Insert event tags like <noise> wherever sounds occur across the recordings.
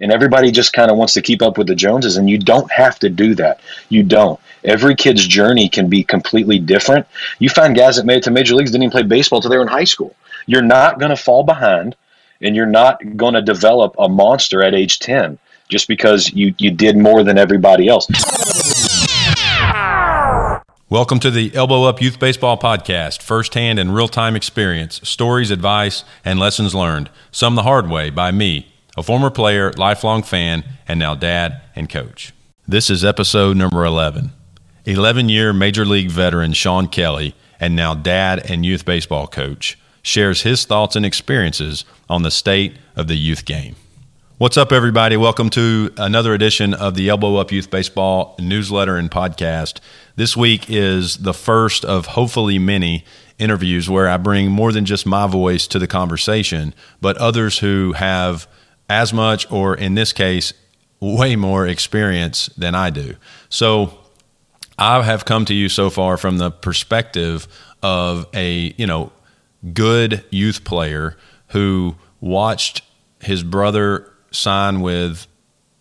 And everybody just kind of wants to keep up with the Joneses, and you don't have to do that. You don't. Every kid's journey can be completely different. You find guys that made it to major leagues didn't even play baseball till they were in high school. You're not going to fall behind, and you're not going to develop a monster at age 10 just because you, you did more than everybody else. Welcome to the Elbow Up Youth Baseball Podcast, firsthand and real time experience, stories, advice, and lessons learned, some the hard way by me, a former player, lifelong fan, and now dad and coach. This is episode number 11. 11 year Major League veteran Shawn Kelley, and now dad and youth baseball coach, shares his thoughts and experiences on the state of the youth game. What's up, everybody? Welcome to another edition of the Elbow Up Youth Baseball newsletter and podcast. This week is the first of hopefully many interviews where I bring more than just my voice to the conversation, but others who have as much, or in this case, way more experience than I do. So I have come to you so far from the perspective of a, you know, good youth player who watched his brother sign with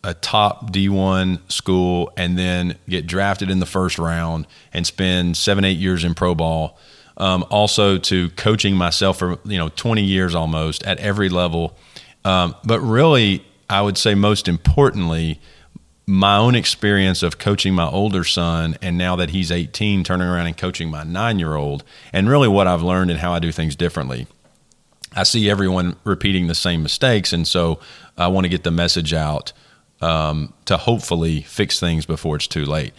a top D1 school and then get drafted in the first round and spend seven, eight years in pro ball. Um, also to coaching myself for, you know, 20 years almost at every level. Um, but really, I would say most importantly, my own experience of coaching my older son and now that he's 18 turning around and coaching my 9-year-old and really what I've learned and how I do things differently. I see everyone repeating the same mistakes and so I want to get the message out um, to hopefully fix things before it's too late.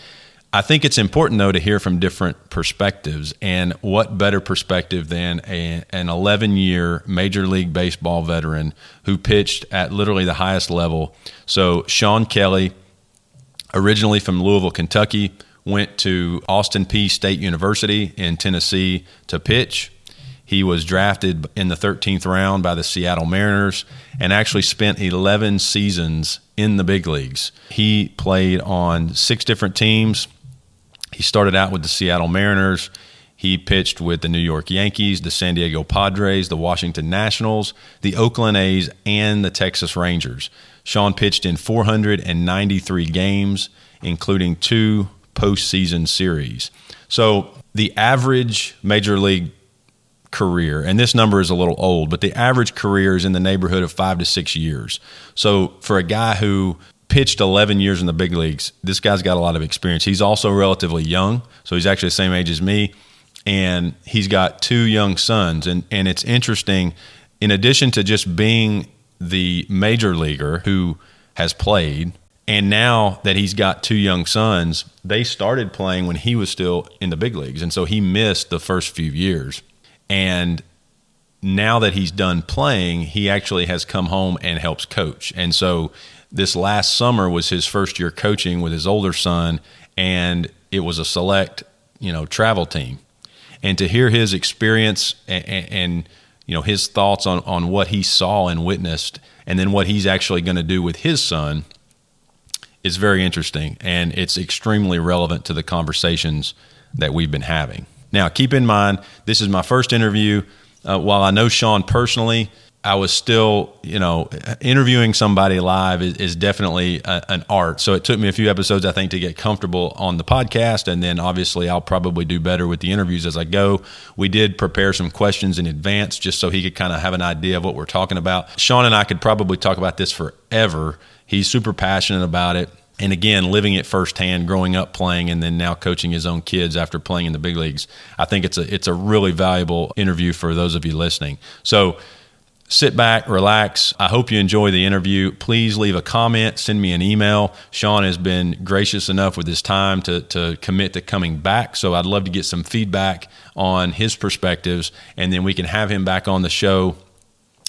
I think it's important though to hear from different perspectives, and what better perspective than a, an 11 year Major League Baseball veteran who pitched at literally the highest level. So Shawn Kelley, originally from Louisville, Kentucky, went to Austin Peay State University in Tennessee to pitch. He was drafted in the 13th round by the Seattle Mariners and actually spent 11 seasons in the big leagues. He played on six different teams. He started out with the Seattle Mariners. He pitched with the New York Yankees, the San Diego Padres, the Washington Nationals, the Oakland A's, and the Texas Rangers. Shawn pitched in 493 games, including two postseason series. So the average major league career, and this number is a little old, but the average career is in the neighborhood of five to six years. So for a guy who pitched 11 years in the big leagues, this guy's got a lot of experience. He's also relatively young, so he's actually the same age as me, and he's got two young sons. And, and it's interesting, in addition to just being the major leaguer who has played, and now that he's got two young sons, they started playing when he was still in the big leagues. And so he missed the first few years. And now that he's done playing, he actually has come home and helps coach. And so this last summer was his first year coaching with his older son, and it was a select, you know, travel team. And to hear his experience and, and you know his thoughts on on what he saw and witnessed, and then what he's actually going to do with his son is very interesting, and it's extremely relevant to the conversations that we've been having. Now, keep in mind, this is my first interview. Uh, while I know Shawn personally, I was still, you know, interviewing somebody live is, is definitely a, an art. So it took me a few episodes, I think, to get comfortable on the podcast. And then obviously I'll probably do better with the interviews as I go. We did prepare some questions in advance just so he could kind of have an idea of what we're talking about. Shawn and I could probably talk about this forever. He's super passionate about it and again, living it firsthand, growing up playing, and then now coaching his own kids after playing in the big leagues. I think it's a it's a really valuable interview for those of you listening. So sit back, relax. I hope you enjoy the interview. Please leave a comment, send me an email. Shawn has been gracious enough with his time to, to commit to coming back. So I'd love to get some feedback on his perspectives, and then we can have him back on the show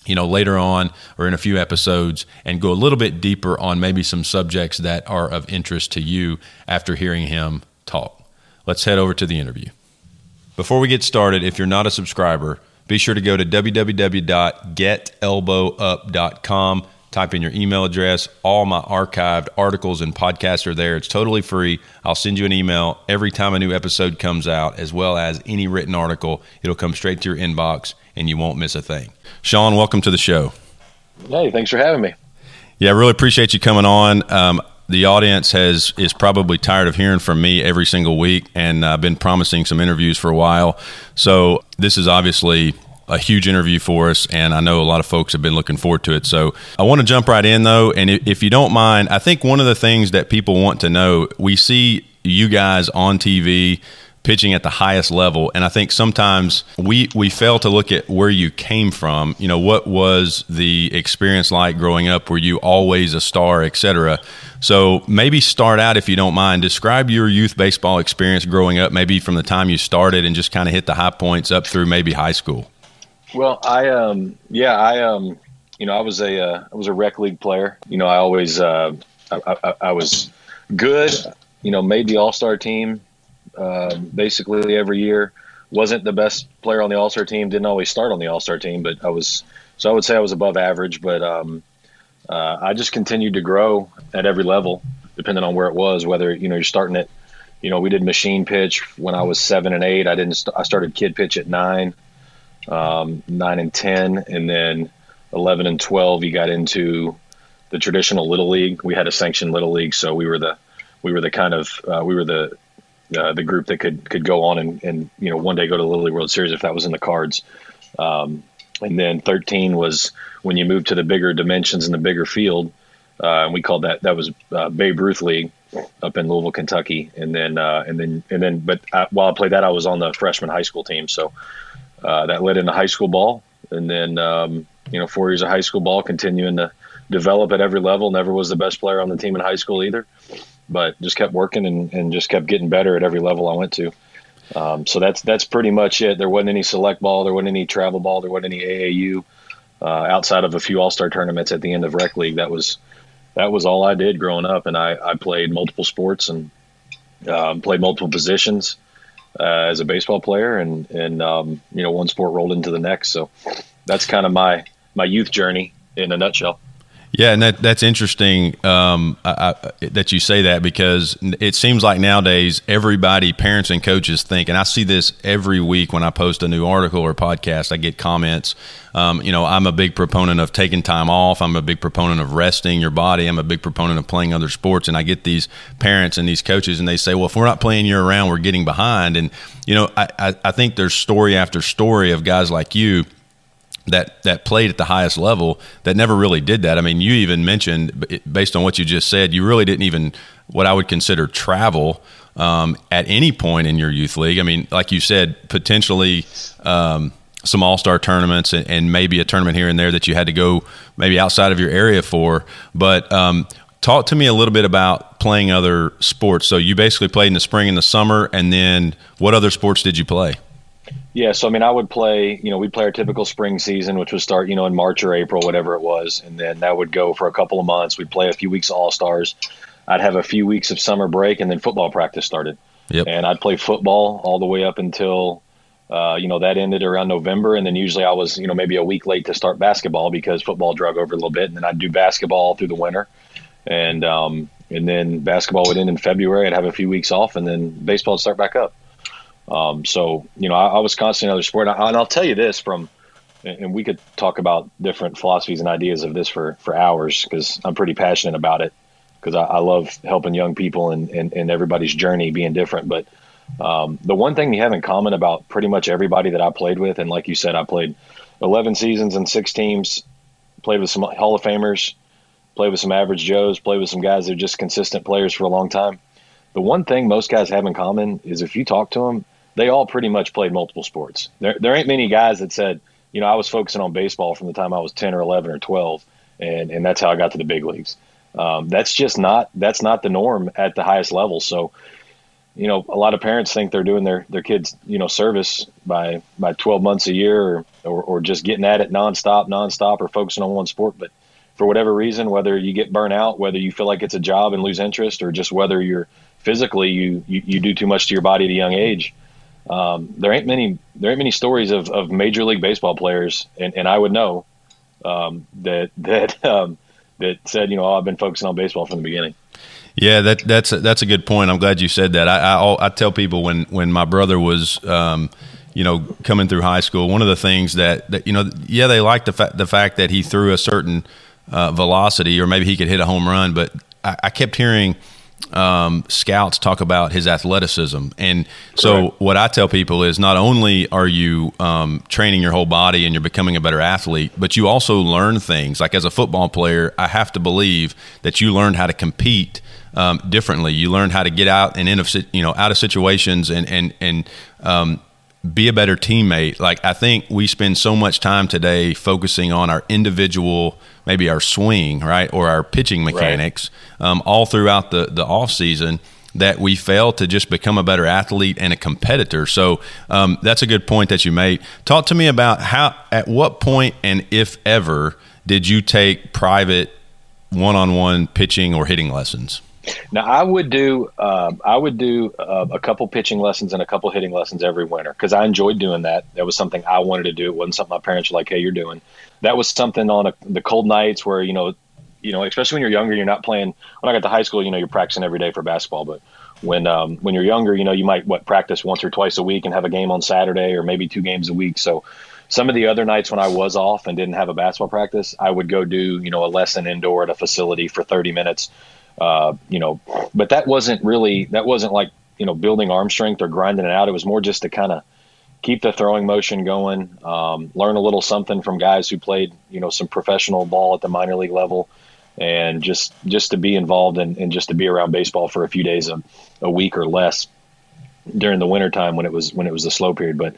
you know, later on or in a few episodes and go a little bit deeper on maybe some subjects that are of interest to you after hearing him talk. Let's head over to the interview. Before we get started, if you're not a subscriber, be sure to go to www.getelbowup.com. Type in your email address. All my archived articles and podcasts are there. It's totally free. I'll send you an email every time a new episode comes out, as well as any written article. It'll come straight to your inbox and you won't miss a thing. Shawn, welcome to the show. Hey, thanks for having me. Yeah, I really appreciate you coming on. Um, the audience has is probably tired of hearing from me every single week, and I've been promising some interviews for a while. So this is obviously a huge interview for us, and I know a lot of folks have been looking forward to it. So I want to jump right in, though, and if you don't mind, I think one of the things that people want to know, we see you guys on TV pitching at the highest level. And I think sometimes we we fail to look at where you came from. You know, what was the experience like growing up? Were you always a star, et cetera? So maybe start out if you don't mind. Describe your youth baseball experience growing up, maybe from the time you started and just kind of hit the high points up through maybe high school. Well, I um yeah I um you know I was a uh, I was a rec league player. You know I always uh, I, I, I was good. You know made the all star team uh, basically every year. Wasn't the best player on the All Star team. Didn't always start on the All Star team, but I was. So I would say I was above average. But um, uh, I just continued to grow at every level, depending on where it was. Whether you know you're starting at, you know, we did machine pitch when I was seven and eight. I didn't. St- I started kid pitch at nine, um, nine and ten, and then eleven and twelve. You got into the traditional little league. We had a sanctioned little league, so we were the we were the kind of uh, we were the uh, the group that could could go on and, and you know one day go to the Little League World Series if that was in the cards. Um, and then 13 was when you move to the bigger dimensions and the bigger field, uh, and we called that that was uh, Babe Ruth League up in Louisville, Kentucky. And then uh, and then and then, but I, while I played that, I was on the freshman high school team, so uh, that led into high school ball. And then um, you know four years of high school ball, continuing to develop at every level. Never was the best player on the team in high school either but just kept working and, and just kept getting better at every level I went to. Um, so that's that's pretty much it. There wasn't any select ball, there wasn't any travel ball, there wasn't any AAU uh, outside of a few All Star tournaments at the end of rec league. That was that was all I did growing up, and I, I played multiple sports and um, played multiple positions uh, as a baseball player, and and um, you know one sport rolled into the next. So that's kind of my my youth journey in a nutshell. Yeah, and that that's interesting um, I, I, that you say that because it seems like nowadays everybody, parents and coaches, think, and I see this every week when I post a new article or podcast. I get comments. Um, you know, I'm a big proponent of taking time off. I'm a big proponent of resting your body. I'm a big proponent of playing other sports. And I get these parents and these coaches, and they say, "Well, if we're not playing year round, we're getting behind." And you know, I, I, I think there's story after story of guys like you that that played at the highest level that never really did that. I mean, you even mentioned based on what you just said, you really didn't even what I would consider travel um, at any point in your youth league. I mean, like you said, potentially um, some all star tournaments and, and, maybe a tournament here and there that you had to go maybe outside of your area for. But um, talk to me a little bit about playing other sports. So you basically played in the spring and the summer, and then what other sports did you play? Yeah, so I mean, I would play. You know, we'd play our typical spring season, which would start, you know, in March or April, whatever it was, and then that would go for a couple of months. We'd play a few weeks All Stars. I'd have a few weeks of summer break, and then football practice started. Yep. And I'd play football all the way up until, uh, you know, that ended around November, and then usually I was, you know, maybe a week late to start basketball because football drug over a little bit, and then I'd do basketball through the winter, and um, and then basketball would end in February. I'd have a few weeks off, and then baseball would start back up. Um, so you know, I, I, was constantly another sport, and, I, and I'll tell you this from, and we could talk about different philosophies and ideas of this for for hours because I'm pretty passionate about it because I, I, love helping young people and, and, and everybody's journey being different. But um, the one thing you have in common about pretty much everybody that I played with, and like you said, I played 11 seasons and six teams, played with some Hall of Famers, played with some average Joes, played with some guys that are just consistent players for a long time. The one thing most guys have in common is if you talk to them, they all pretty much played multiple sports. There, there ain't many guys that said, you know, I was focusing on baseball from the time I was 10 or 11 or 12, and, and that's how I got to the big leagues. Um, that's just not that's not the norm at the highest level. So, you know, a lot of parents think they're doing their their kids, you know, service by by 12 months a year or, or, or just getting at it nonstop, nonstop, or focusing on one sport. But for whatever reason, whether you get burnt out, whether you feel like it's a job and lose interest, or just whether you're physically you, you, you do too much to your body at a young age, um, there ain't many there ain't many stories of, of major league baseball players, and, and I would know um, that <laughs> that um, that said, you know, oh, I've been focusing on baseball from the beginning. Yeah, that that's a, that's a good point. I'm glad you said that. I, I, I tell people when when my brother was. Um, you know, coming through high school, one of the things that, that you know, yeah, they liked the fa- the fact that he threw a certain uh, velocity, or maybe he could hit a home run. But I, I kept hearing um, scouts talk about his athleticism. And so, Correct. what I tell people is not only are you um, training your whole body and you're becoming a better athlete, but you also learn things. Like as a football player, I have to believe that you learned how to compete. Um, differently, you learn how to get out and in of you know out of situations and and and um, be a better teammate. Like I think we spend so much time today focusing on our individual, maybe our swing, right, or our pitching mechanics, right. um, all throughout the the off season that we fail to just become a better athlete and a competitor. So um, that's a good point that you made. Talk to me about how, at what point, and if ever, did you take private one-on-one pitching or hitting lessons? Now I would do uh, I would do uh, a couple pitching lessons and a couple hitting lessons every winter because I enjoyed doing that. That was something I wanted to do. It wasn't something my parents were like, "Hey, you're doing." That was something on a, the cold nights where you know, you know, especially when you're younger, you're not playing. When I got to high school, you know, you're practicing every day for basketball, but when um, when you're younger, you know, you might what practice once or twice a week and have a game on Saturday or maybe two games a week. So some of the other nights when I was off and didn't have a basketball practice, I would go do you know a lesson indoor at a facility for 30 minutes uh, you know, but that wasn't really that wasn't like you know building arm strength or grinding it out. It was more just to kind of keep the throwing motion going, um, learn a little something from guys who played you know some professional ball at the minor league level, and just just to be involved and, just to be around baseball for a few days a, a week or less during the wintertime when it was when it was a slow period. But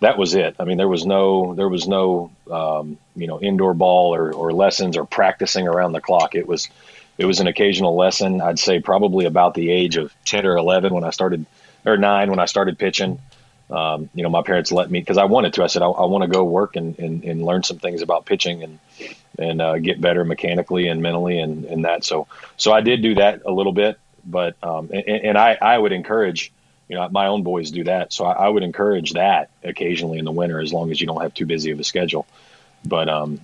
that was it. I mean, there was no there was no um, you know indoor ball or, or lessons or practicing around the clock. It was it was an occasional lesson. I'd say probably about the age of 10 or 11 when I started, or nine when I started pitching. Um, you know, my parents let me because I wanted to. I said I, I want to go work and, and, and, learn some things about pitching and and uh, get better mechanically and mentally and, and that. So so I did do that a little bit, but um, and, and I I would encourage you know my own boys do that. So I, I, would encourage that occasionally in the winter as long as you don't have too busy of a schedule. But um,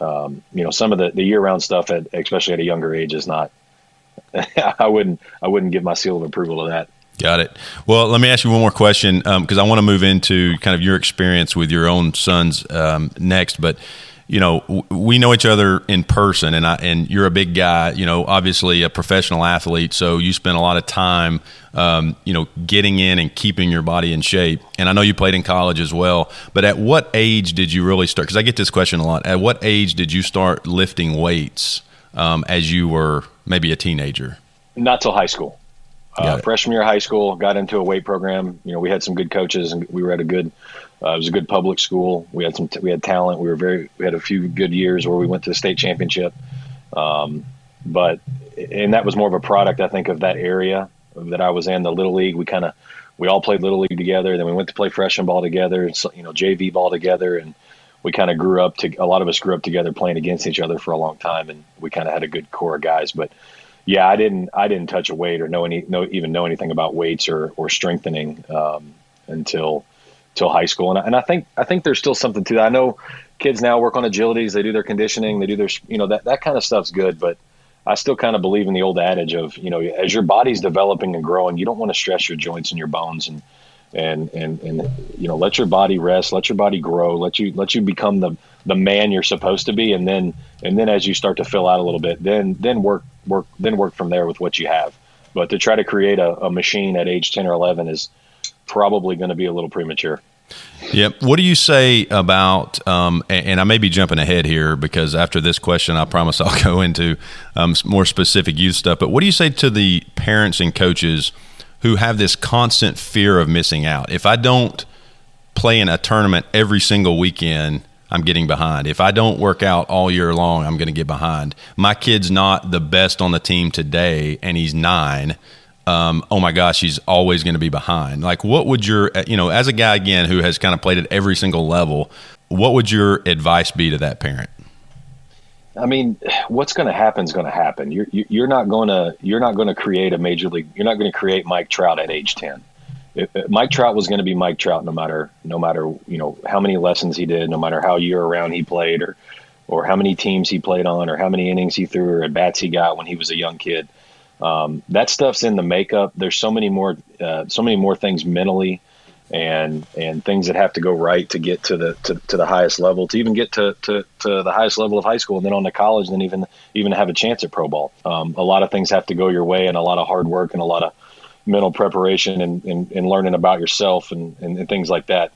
um, you know, some of the, the year round stuff at, especially at a younger age is not, <laughs> I wouldn't, I wouldn't give my seal of approval to that. Got it. Well, let me ask you one more question because um, I want to move into kind of your experience with your own sons um, next. But you know, we know each other in person, and I and you're a big guy. You know, obviously a professional athlete, so you spend a lot of time, um, you know, getting in and keeping your body in shape. And I know you played in college as well. But at what age did you really start? Because I get this question a lot. At what age did you start lifting weights um, as you were maybe a teenager? Not till high school. Uh, freshman year of high school, got into a weight program. You know, we had some good coaches, and we were at a good uh, it was a good public school. We had some, t- we had talent. We were very, we had a few good years where we went to the state championship. Um, but, and that was more of a product, I think, of that area that I was in, the little league. We kind of, we all played little league together. Then we went to play freshman ball together, so, you know, JV ball together, and we kind of grew up to. A lot of us grew up together playing against each other for a long time, and we kind of had a good core of guys. But yeah, I didn't, I didn't touch a weight or know any, know even know anything about weights or or strengthening um, until till high school. And I, and I think I think there's still something to that. I know kids now work on agilities, they do their conditioning, they do their you know that that kind of stuff's good, but I still kind of believe in the old adage of you know as your body's developing and growing, you don't want to stress your joints and your bones and and and and you know let your body rest, let your body grow, let you let you become the the man you're supposed to be, and then and then as you start to fill out a little bit, then then work work then work from there with what you have. But to try to create a, a machine at age ten or eleven is probably going to be a little premature. Yep. What do you say about, um, and, I may be jumping ahead here because after this question, I promise <laughs> I'll go into um, more specific youth stuff. But what do you say to the parents and coaches who have this constant fear of missing out? If I don't play in a tournament every single weekend, I'm getting behind. If I don't work out all year long, I'm going to get behind. My kid's not the best on the team today, and he's nine um, oh my gosh, he's always going to be behind. Like, what would your, uh, you know, as a guy again who has kind of played at every single level, what would your advice be to that parent? I mean, what's going to happen is going to happen. You're you're not going to you're not going to create a major league. You're not going to create Mike Trout at age ten. If, Mike Trout was going to be Mike Trout no matter no matter you know how many lessons he did, no matter how year around he played, or or how many teams he played on, or how many innings he threw, or at bats he got when he was a young kid um, that stuff's in the makeup. There's so many more, uh, so many more things mentally and and things that have to go right to get to the to, to the highest level to even get to, to, to the highest level of high school and then on to college and then even even have a chance at pro ball um, a lot of things have to go your way and a lot of hard work and a lot of mental preparation and, and, and learning about yourself and, and, and, things like that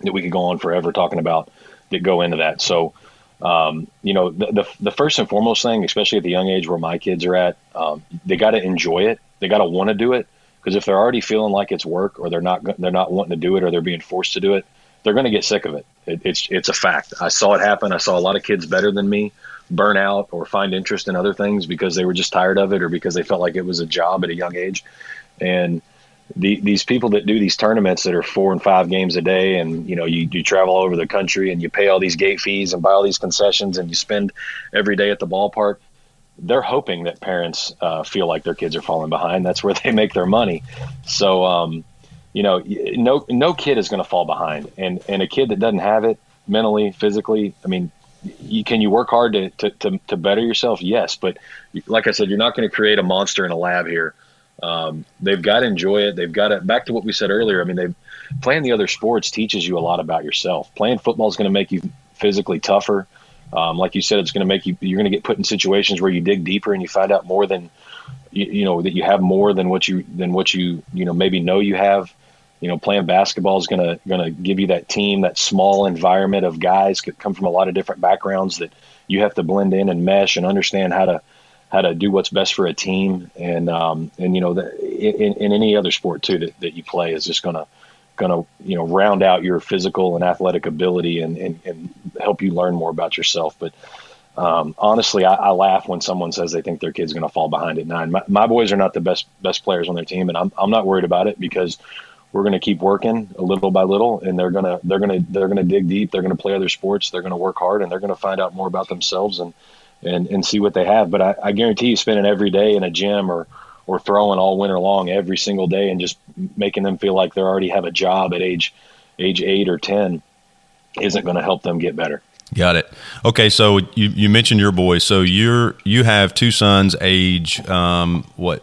that we could go on forever talking about that go into that so um, you know the, the, the first and foremost thing especially at the young age where my kids are at um, they got to enjoy it they got to want to do it because if they're already feeling like it's work, or they're not they're not wanting to do it, or they're being forced to do it, they're going to get sick of it. it. It's it's a fact. I saw it happen. I saw a lot of kids better than me burn out or find interest in other things because they were just tired of it, or because they felt like it was a job at a young age. And the, these people that do these tournaments that are four and five games a day, and you know you, you travel all over the country and you pay all these gate fees and buy all these concessions and you spend every day at the ballpark they're hoping that parents uh, feel like their kids are falling behind. That's where <laughs> they make their money. So, um, you know, no no kid is going to fall behind, and and a kid that doesn't have it mentally, physically, I mean, you, can you work hard to, to, to, to, better yourself? Yes, but like I said, you're not going to create a monster in a lab here. Um, they've got to enjoy it. They've got to back to what we said earlier. I mean, they playing the other sports teaches you a lot about yourself. Playing football is going to make you physically tougher. Um, like you said, it's going to make you. You're going to get put in situations where you dig deeper and you find out more than you, you, know that you have more than what you than what you you know maybe know you have. You know, playing basketball is going to going to give you that team, that small environment of guys that come from a lot of different backgrounds that you have to blend in and mesh and understand how to how to do what's best for a team. And um, and you know, the, in, in any other sport too that, that you play is just going to going to you know round out your physical and athletic ability and, and, and help you learn more about yourself. But um, honestly I, I, laugh when someone says they think their kid's going to fall behind at nine. My, my, boys are not the best best players on their team and I'm, I'm not worried about it because we're going to keep working a little by little and they're to they're to they're to dig deep. They're going to play other sports. They're going to work hard and they're going to find out more about themselves. And and, and see what they have but I, I guarantee you spending every day in a gym or or throwing all winter long every single day and just making them feel like they already have a job at age age eight or ten isn't going to help them get better. Got it. Okay, so you, you mentioned your boys. So you're you have two sons, age um, what,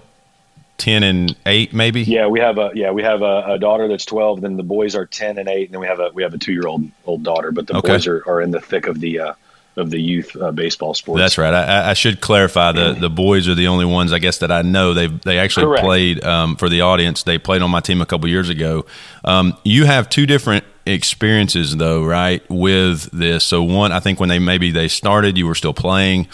ten and eight, maybe? Yeah, we have a yeah we have a, a, daughter that's twelve. Then the boys are ten and eight, and then we have a we have a two year old old daughter. But the okay. boys are, are in the thick of the uh, of the youth uh, baseball sports. That's right. I, I, should clarify the the boys are the only ones I guess that I know. They they actually Correct. played um, for the audience. They played on my team a couple years ago. Um, you have two different experiences though, right? With this, so one I think when they maybe they started, you were still playing.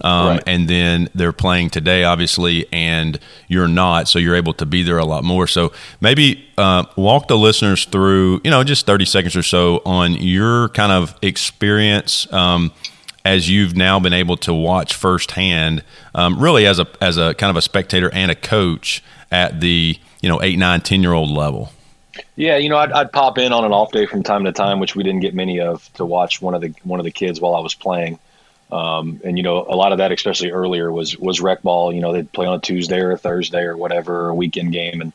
Um, right. And then they're playing today, obviously, and you're not, so you're able to be there a lot more. So maybe uh, walk the listeners through, you know, just 30 seconds or so on your kind of experience um, as you've now been able to watch firsthand, um, really as a as a kind of a spectator and a coach at the you know eight, nine, ten year old level. Yeah, you know, I'd, I'd pop in on an off day from time to time, which we didn't get many of, to watch one of the one of the kids while I was playing. Um, and you know, a lot of that, especially earlier, was was rec ball. You know, they'd play on a Tuesday or Thursday or whatever, a weekend game, and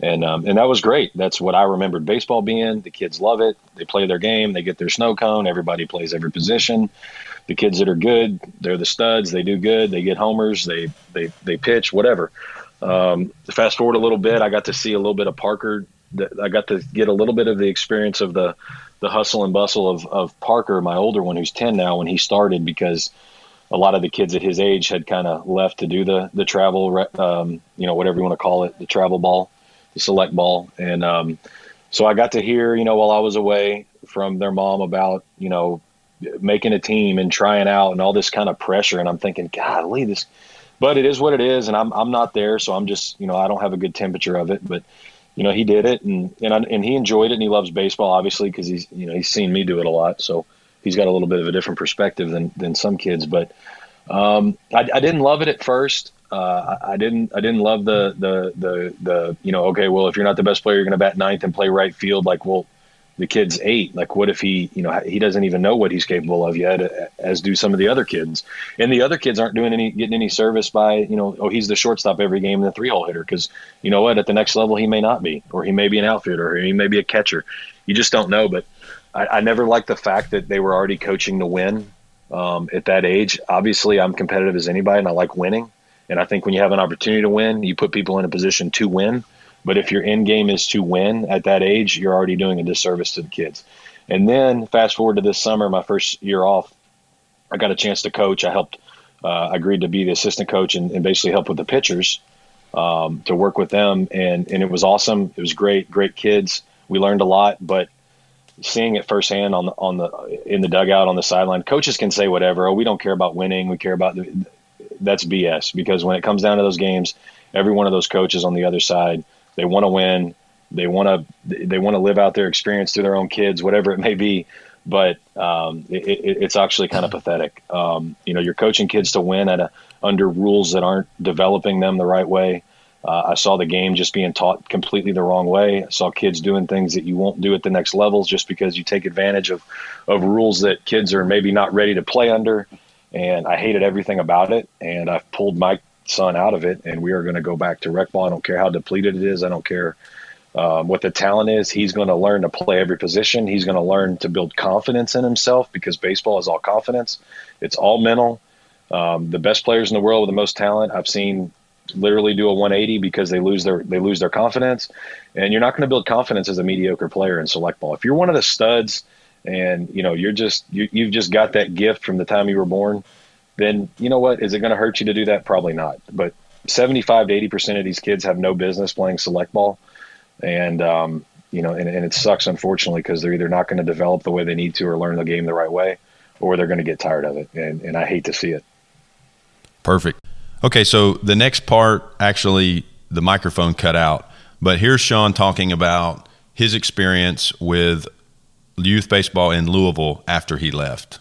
and um, and that was great. That's what I remembered baseball being. The kids love it. They play their game. They get their snow cone. Everybody plays every position. The kids that are good, they're the studs. They do good. They get homers. They they they pitch whatever. Um, fast forward a little bit, I got to see a little bit of Parker. I got to get a little bit of the experience of the the hustle and bustle of, of Parker, my older one, who's 10 now, when he started, because a lot of the kids at his age had kind of left to do the, the travel, um, you know, whatever you want to call it, the travel ball, the select ball. And um, so I got to hear, you know, while I was away from their mom about, you know, making a team and trying out and all this kind of pressure. And I'm thinking, golly, this, but it is what it is. And I'm, I'm not there. So I'm just, you know, I don't have a good temperature of it, but you know, he did it and, and, and he enjoyed it and he loves baseball, obviously, because he's, you know, he's seen me do it a lot. So he's got a little bit of a different perspective than, than some kids, but um, I, I, didn't love it at first. Uh, I, I, didn't, I didn't love the, the, the, the, you know, okay, well, if you're not the best player, you're going to bat ninth and play right field. Like, well, the kid's eight. Like, what if he, you know, he doesn't even know what he's capable of yet, as do some of the other kids. And the other kids aren't doing any, getting any service by, you know, oh, he's the shortstop every game and the three hole hitter. Cause you know what, at the next level, he may not be, or he may be an outfielder, or he may be a catcher. You just don't know. But I, I never liked the fact that they were already coaching to win um, at that age. Obviously, I'm competitive as anybody, and I like winning. And I think when you have an opportunity to win, you put people in a position to win But if your end game is to win at that age, you're already doing a disservice to the kids. And then fast forward to this summer, my first year off, I got a chance to coach. I helped, uh, agreed to be the assistant coach and, and basically help with the pitchers um, to work with them. And, and it was awesome. It was great, great kids. We learned a lot, but seeing it firsthand on the, on the, in the dugout on the sideline, coaches can say whatever. Oh, we don't care about winning. We care about the, that's BS because when it comes down to those games, every one of those coaches on the other side, they want to win. They want to they want to live out their experience through their own kids, whatever it may be. But um, it, it, it's actually kind of pathetic. Um, you know, you're coaching kids to win at a, under rules that aren't developing them the right way. Uh, I saw the game just being taught completely the wrong way. I saw kids doing things that you won't do at the next levels just because you take advantage of, of rules that kids are maybe not ready to play under and I hated everything about it. And I've pulled my son out of it, and we are going to go back to rec ball. I don't care how depleted it is. I don't care um, what the talent is. He's going to learn to play every position. He's going to learn to build confidence in himself because baseball is all confidence. It's all mental. Um, the best players in the world with the most talent I've seen literally do a 180 because they lose their they lose their confidence. And you're not going to build confidence as a mediocre player in select ball. If you're one of the studs and you know you're just you, you've just got that gift from the time you were born then you know what? Is it going to hurt you to do that? Probably not. But 75 to 80 percent of these kids have no business playing select ball. And um, you know and, and it sucks unfortunately because they're either not going to develop the way they need to or learn the game the right way or they're going to get tired of it. And, and i hate to see it. Perfect. Okay so the next part actually the microphone cut out. But here's sean talking about his experience with youth baseball in Louisville after he left?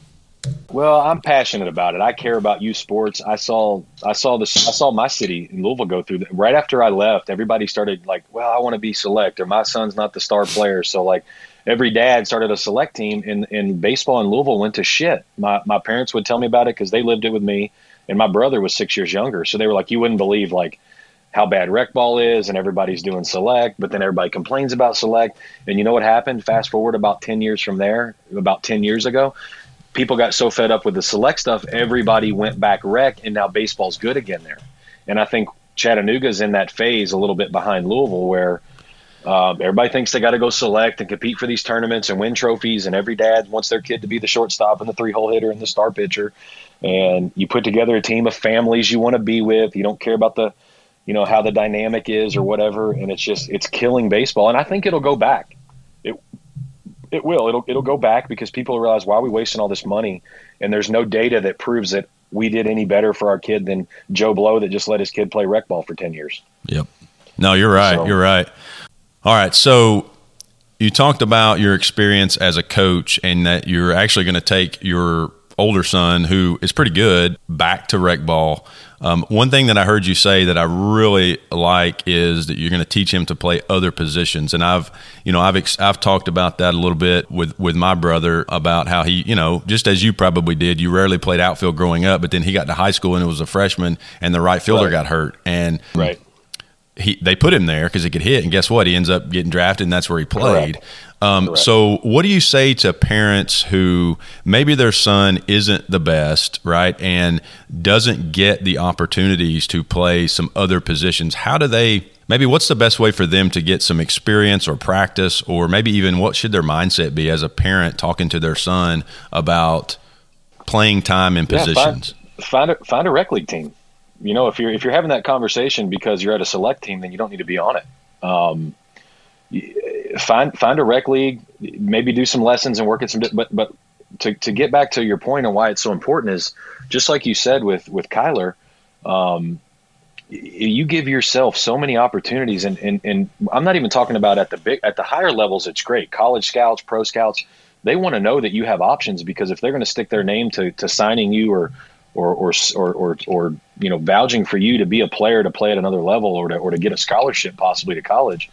Well, I'm passionate about it. I care about youth sports. I saw I saw this I saw my city in Louisville go through that. Right after I left, everybody started like, "Well, I want to be select," or "My son's not the star player." So like every dad started a select team, and, and baseball in Louisville went to shit. My my parents would tell me about it because they lived it with me, and my brother was six years younger. So they were like, "You wouldn't believe like." how bad rec ball is and everybody's doing select but then everybody complains about select and you know what happened fast forward about 10 years from there about 10 years ago people got so fed up with the select stuff everybody went back rec and now baseball's good again there. And i think chattanooga's in that phase a little bit behind louisville where um, everybody thinks they got to go select and compete for these tournaments and win trophies and every dad wants their kid to be the shortstop and the three hole hitter and the star pitcher. And you put together a team of families you want to be with you don't care about the you know how the dynamic is or whatever and it's just it's killing baseball. And i think it'll go back it will. It'll it'll go back because people realize why are we wasting all this money? And there's no data that proves that we did any better for our kid than joe blow that just let his kid play rec ball for 10 years. Yep. No you're right. So, you're right. All right. So you talked about your experience as a coach and that you're actually going to take your older son who is pretty good back to rec ball um, one thing that I heard you say that I really like is that you're going to teach him to play other positions, and I've, you know, I've ex- I've talked about that a little bit with with my brother about how he, you know, just as you probably did, you rarely played outfield growing up, but then he got to high school and it was a freshman, and the right fielder right. got hurt, and right he they put him there because he could hit, and guess what? He ends up getting drafted, and that's where he played. Um, so, what do you say to parents who maybe their son isn't the best, right, and doesn't get the opportunities to play some other positions? How do they? Maybe what's the best way for them to get some experience or practice, or maybe even what should their mindset be as a parent talking to their son about playing time and positions? Yeah, find, find a find a rec league team you know, if you're if you're having that conversation because you're at a select team, then you don't need to be on it. Um, find find a rec league, maybe do some lessons and work at some. But but to to get back to your point and why it's so important is just like you said with with Kyler. Um, you give yourself so many opportunities and, and, and I'm not even talking about at the big at the higher levels it's great college scouts pro scouts they want to know that you have options because if they're going to stick their name to, to signing you or or, or, or, or, or, you know, vouching for you to be a player to play at another level or to, or to get a scholarship possibly to college,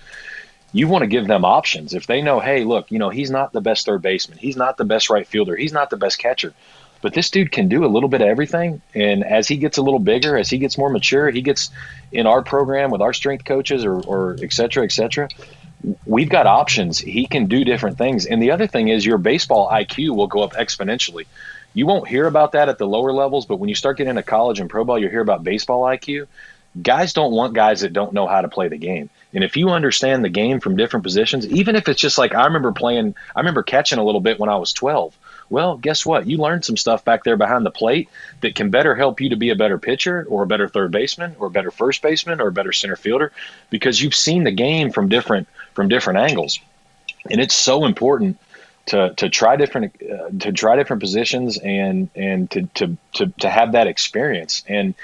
you want to give them options. If they know, hey, look, you know, he's not the best third baseman, he's not the best right fielder, he's not the best catcher, but this dude can do a little bit of everything. And as he gets a little bigger, as he gets more mature, he gets in our program with our strength coaches or, or et cetera, et cetera. We've got options. He can do different things. And the other thing is your baseball IQ will go up exponentially you won't hear about that at the lower levels, but when you start getting into college and pro ball, you'll hear about baseball IQ. Guys don't want guys that don't know how to play the game. And if you understand the game from different positions, even if it's just like I remember playing, I remember catching a little bit when I was 12. Well, guess what? You learned some stuff back there behind the plate that can better help you to be a better pitcher or a better third baseman or a better first baseman or a better center fielder because you've seen the game from different from different angles. And it's so important to to try different uh, to try different positions and and to to to to have that experience. And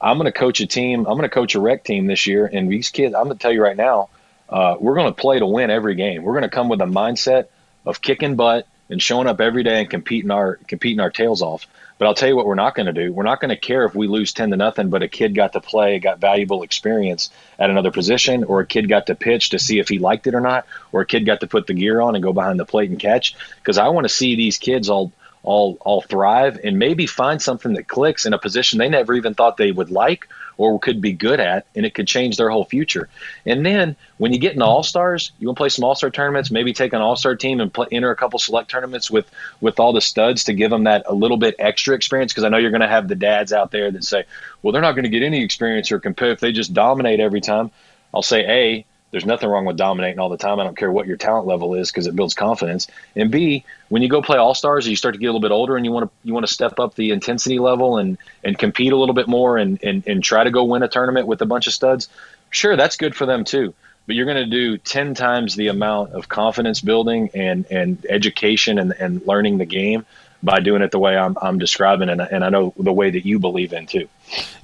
I'm going to coach a team. I'm going to coach a rec team this year, and these kids. I'm going to tell you right now, uh, we're going to play to win every game. We're going to come with a mindset of kicking butt and showing up every day and competing our competing our tails off. But I'll tell you what we're not going to do. We're not going to care if we lose 10 to nothing, but a kid got to play, got valuable experience at another position, or a kid got to pitch to see if he liked it or not, or a kid got to put the gear on and go behind the plate and catch. Because I want to see these kids all all all thrive and maybe find something that clicks in a position they never even thought they would like or could be good at and it could change their whole future. And then when you get into all stars you want to play some all star tournaments maybe take an all star team and play, enter a couple select tournaments with with all the studs to give them that a little bit extra experience because i know you're going to have the dads out there that say well they're not going to get any experience or compare if they just dominate every time. I'll say a there's nothing wrong with dominating all the time. I don't care what your talent level is because it builds confidence. And B, when you go play all stars, and you start to get a little bit older and you want to you want to step up the intensity level and and compete a little bit more and and, and try to go win a tournament with a bunch of studs. Sure, that's good for them too. But you're going to do ten times the amount of confidence building and and education and, and learning the game by doing it the way I'm, I'm describing and, and I know the way that you believe in too.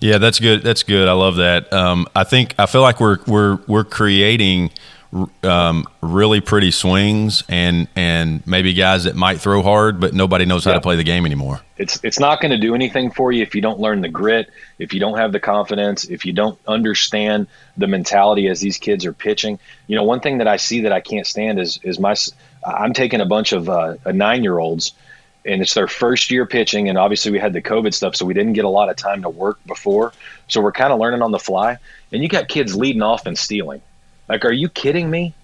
Yeah, that's good. That's good. I love that. Um, I think I feel like we're we're we're creating um, really pretty swings and and maybe guys that might throw hard, but nobody knows how yeah. to play the game anymore. It's it's not going to do anything for you if you don't learn the grit, if you don't have the confidence, if you don't understand the mentality as these kids are pitching. You know, one thing that I see that I can't stand is is my I'm taking a bunch of uh, nine year olds and it's their first year pitching. And obviously, we had the COVID stuff, so we didn't get a lot of time to work before. So we're kind of learning on the fly. And you got kids leading off and stealing. Like, are you kidding me?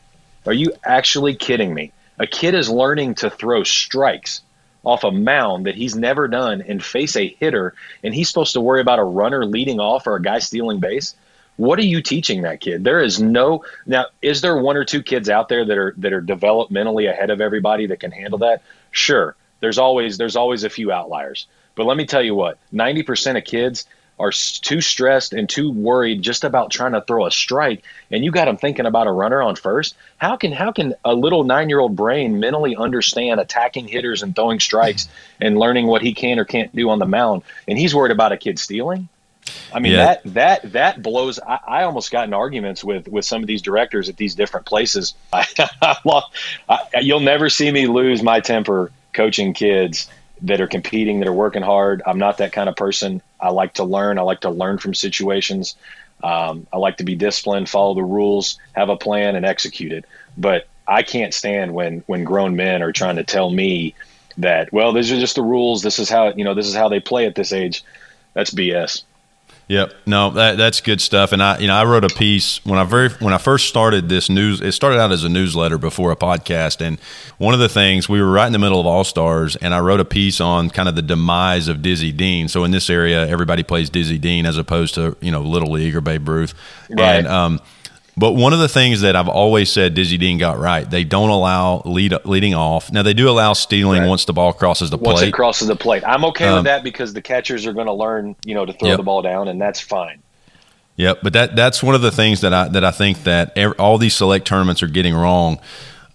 Are you actually kidding me? A kid is learning to throw strikes off a mound that he's never done and face a hitter, and he's supposed to worry about a runner leading off or a guy stealing base. What are you teaching that kid? There is no now. Is there one or two kids out there that are that are developmentally ahead of everybody that can handle that? Sure, there's always there's always a few outliers. But let me tell you what, 90% of kids are too stressed and too worried just about trying to throw a strike and you got them thinking about a runner on first how can how can a little 9-year-old brain mentally understand attacking hitters and throwing strikes <laughs> and learning what he can or can't do on the mound and he's worried about a kid stealing I mean yeah. that that that blows. I, I, almost got in arguments with with some of these directors at these different places. <laughs> I, I, you'll never see me lose my temper coaching kids that are competing, that are working hard. I'm not that kind of person. I like to learn. I like to learn from situations. Um, I like to be disciplined, follow the rules, have a plan, and execute it. But I can't stand when when grown men are trying to tell me that well, these are just the rules. This is how you know this is how they play at this age. That's BS. Yep. No, that, that's good stuff. And I, you know, I wrote a piece when I very when I first started this news. It started out as a newsletter before a podcast. And one of the things we were right in the middle of All Stars, and I wrote a piece on kind of the demise of Dizzy Dean. So in this area, everybody plays Dizzy Dean as opposed to you know Little League or Babe Ruth. Right. And um, but one of the things that I've always said Dizzy Dean got right, they don't allow lead, leading off. Now they do allow stealing right. once the ball crosses the plate. Once it crosses the plate, I'm okay um, with that because the catchers are going to learn, you know, to throw yep. the ball down, and that's fine. Yep, but that that's one of the things that I that I think that every, all these select tournaments are getting wrong.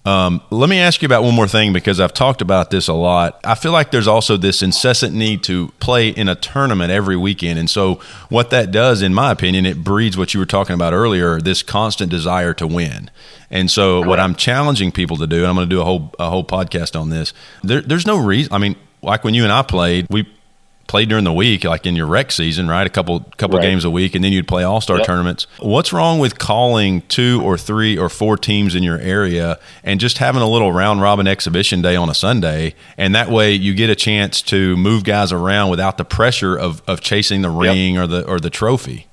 Um, let me ask you about one more thing because I've talked about this a lot. I feel like there's also this incessant need to play in a tournament every weekend. And so, what that does, in my opinion, it breeds what you were talking about earlier this constant desire to win. And so, what I'm challenging people to do, and I'm going to do a whole, a whole podcast on this, there, there's no reason. I mean, like when you and I played, we play during the week, like in your rec season, right? A couple couple right. games a week, and then you'd play all star yep. tournaments. What's wrong with calling two or three or four teams in your area and just having a little round robin exhibition day on a Sunday, and that way you get a chance to move guys around without the pressure of, of chasing the ring yep. or the or the trophy.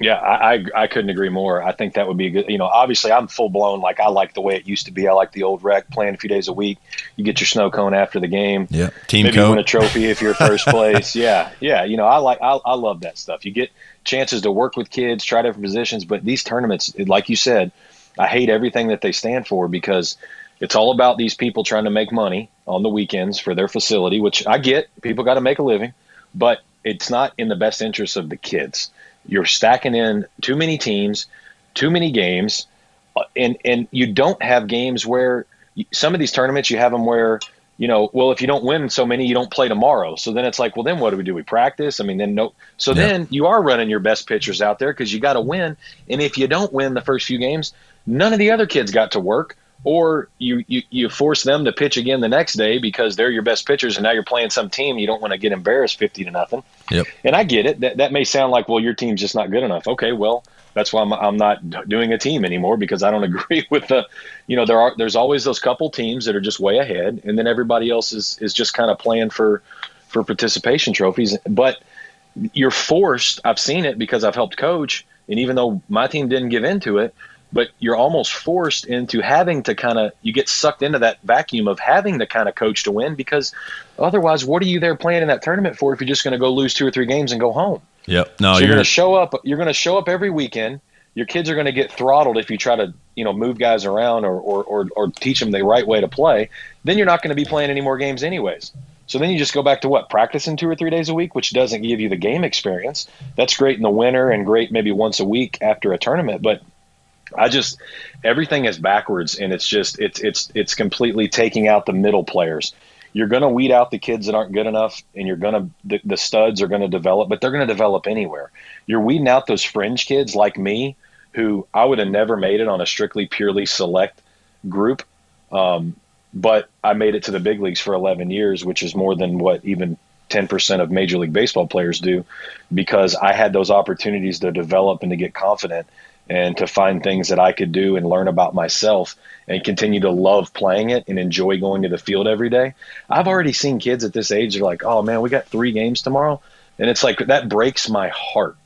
Yeah, I, I, I couldn't agree more. I think that would be good. You know, obviously I'm full blown. Like I like the way it used to be. I like the old rec playing a few days a week. You get your snow cone after the game. Yeah, team maybe coat. win a trophy if you're first <laughs> place. yeah, yeah. You know, I like I, I love that stuff. You get chances to work with kids, try different positions. But these tournaments, like you said, I hate everything that they stand for because it's all about these people trying to make money on the weekends for their facility, which I get. People got to make a living, but it's not in the best interest of the kids you're stacking in too many teams, too many games, uh, and and you don't have games where some of these tournaments you have them where you know, well, if you don't win so many, you don't play tomorrow. So then it's like, well, then what do we do? We practice. I mean, then no. So yeah. then you are running your best pitchers out there because you got to win. And if you don't win the first few games, none of the other kids got to work or you, you you force them to pitch again the next day because they're your best pitchers and now you're playing some team you don't want to get embarrassed 50 to nothing. Yep. and i get it. That, that may sound like well your team's just not good enough. Okay well that's why I'm, I'm not doing a team anymore because i don't <laughs> agree with the you know there are there's always those couple teams that are just way ahead and then everybody else is is just kind of playing for for participation trophies. But you're forced i've seen it because i've helped coach and even though my team didn't give into it but you're almost forced into having to kind of you get sucked into that vacuum of having to kind of coach to win because otherwise what are you there playing in that tournament for if you're just going to go lose two or three games and go home? Yep. No so you're, you're going to show up you're going to show up every weekend. Your kids are going to get throttled if you try to you know move guys around or, or, or, or teach them the right way to play. Then you're not going to be playing any more games anyways. So then you just go back to what practicing two or three days a week, which doesn't give you the game experience. That's great in the winter and great maybe once a week after a tournament, but I just everything is backwards, and it's just it's it's it's completely taking out the middle players. You're going to weed out the kids that aren't good enough, and you're going to the, the studs are going to develop, but they're going to develop anywhere. You're weeding out those fringe kids like me, who I would have never made it on a strictly purely select group, um, but I made it to the big leagues for 11 years, which is more than what even 10% of Major League Baseball players do, because I had those opportunities to develop and to get confident and to find things that I could do and learn about myself and continue to love playing it and enjoy going to the field every day. I've already seen kids at this age are like, "Oh man, we got 3 games tomorrow." And it's like that breaks my heart.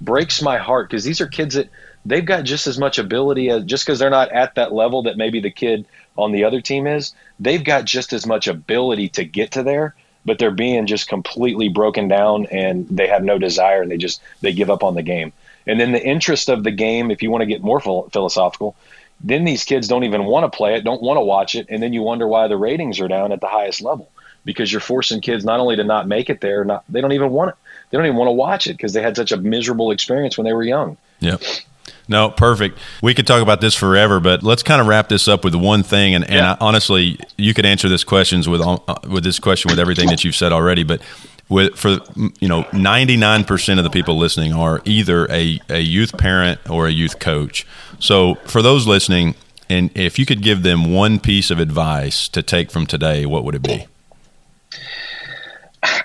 Breaks my heart because these are kids that they've got just as much ability as just because they're not at that level that maybe the kid on the other team is. They've got just as much ability to get to there, but they're being just completely broken down and they have no desire and they just they give up on the game. And then the interest of the game, if you want to get more philosophical, then these kids don't even want to play it, don't want to watch it, and then you wonder why the ratings are down at the highest level because you're forcing kids not only to not make it there, not they don't even want it, they don't even want to watch it because they had such a miserable experience when they were young. Yep. No, perfect. We could talk about this forever, but let's kind of wrap this up with one thing. And, and yeah. I, honestly, you could answer this questions with uh, with this question with everything that you've said already. But with for you know 99% of the people listening are either a, a youth parent or a youth coach. So for those listening and if you could give them one piece of advice to take from today what would it be?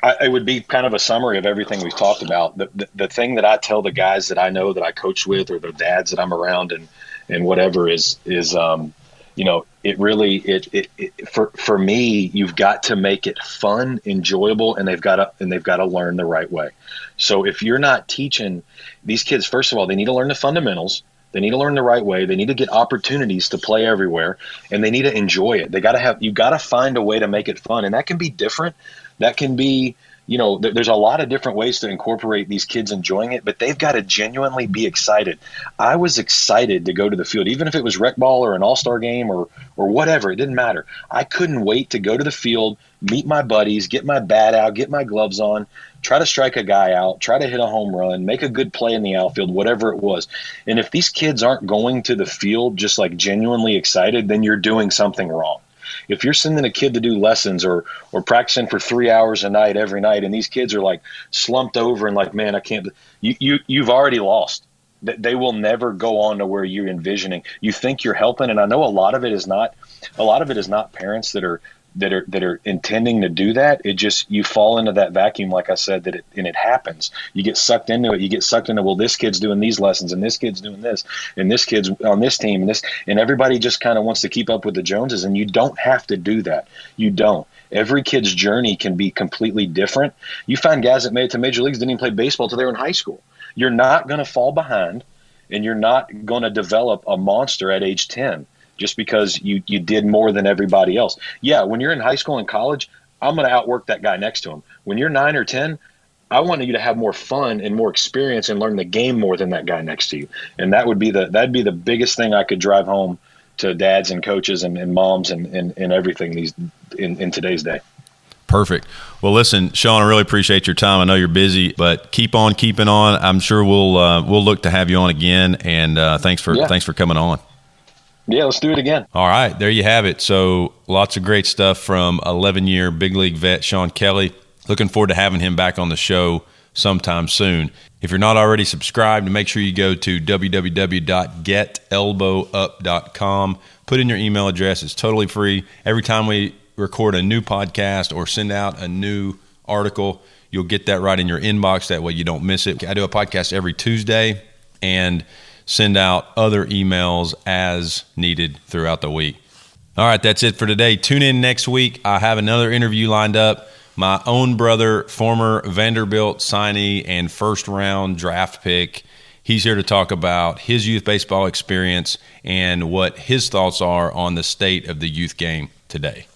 I, it would be kind of a summary of everything we've talked about. The, the, the thing that i tell the guys that i know that i coach with or the dads that i'm around and and whatever is is um you know it really it, it, it, for for me you've got to make it fun enjoyable and they've got to and they've got to learn the right way. So if you're not teaching these kids first of all they need to learn the fundamentals. They need to learn the right way. They need to get opportunities to play everywhere and they need to enjoy it. They got to have you got to find a way to make it fun and that can be different. That can be you know, th- there's a lot of different ways to incorporate these kids enjoying it, but they've got to genuinely be excited. I was excited to go to the field, even if it was rec ball or an all star game or or whatever. It didn't matter. I couldn't wait to go to the field, meet my buddies, get my bat out, get my gloves on, try to strike a guy out, try to hit a home run, make a good play in the outfield, whatever it was. And if these kids aren't going to the field just like genuinely excited, then you're doing something wrong if you're sending a kid to do lessons or or practicing for three hours a night every night, and these kids are like slumped over and like, man, I can't. You you you've already lost. They will never go on to where you're envisioning. You think you're helping, and I know a lot of it is not. A lot of it is not parents that are that are that are intending to do that it just you fall into that vacuum like i said that it and it happens. You get sucked into it. You get sucked into well this kid's doing these lessons and this kid's doing this and this kid's on this team and this and everybody just kind of wants to keep up with the joneses and you don't have to do that. You don't. Every kid's journey can be completely different. You find guys that made it to major leagues didn't even play baseball till they were in high school. You're not going to fall behind and you're not going to develop a monster at age 10 just because you, you did more than everybody else. Yeah, when you're in high school and college, I'm going to outwork that guy next to him. When you're nine or 10, I want you to have more fun and more experience and learn the game more than that guy next to you. And that would be the that'd be the biggest thing I could drive home to dads and coaches and, and moms and, and, and everything these in, in today's day. Perfect. Well, listen, Shawn, I really appreciate your time. I know you're busy, but keep on keeping on. I'm sure we'll uh, we'll look to have you on again. And uh, thanks for yeah. thanks for coming on. Yeah, let's do it again. All right, there you have it. So lots of great stuff from 11 year big league vet Shawn Kelley. Looking forward to having him back on the show sometime soon. If you're not already subscribed, make sure you go to www.getelbowup.com. Put in your email address. It's totally free. Every time we record a new podcast or send out a new article, you'll get that right in your inbox. That way you don't miss it. I do a podcast every Tuesday and send out other emails as needed throughout the week. All right, that's it for today. Tune in next week. I have another interview lined up my own brother, former Vanderbilt signee and first round draft pick. He's here to talk about his youth baseball experience and what his thoughts are on the state of the youth game today.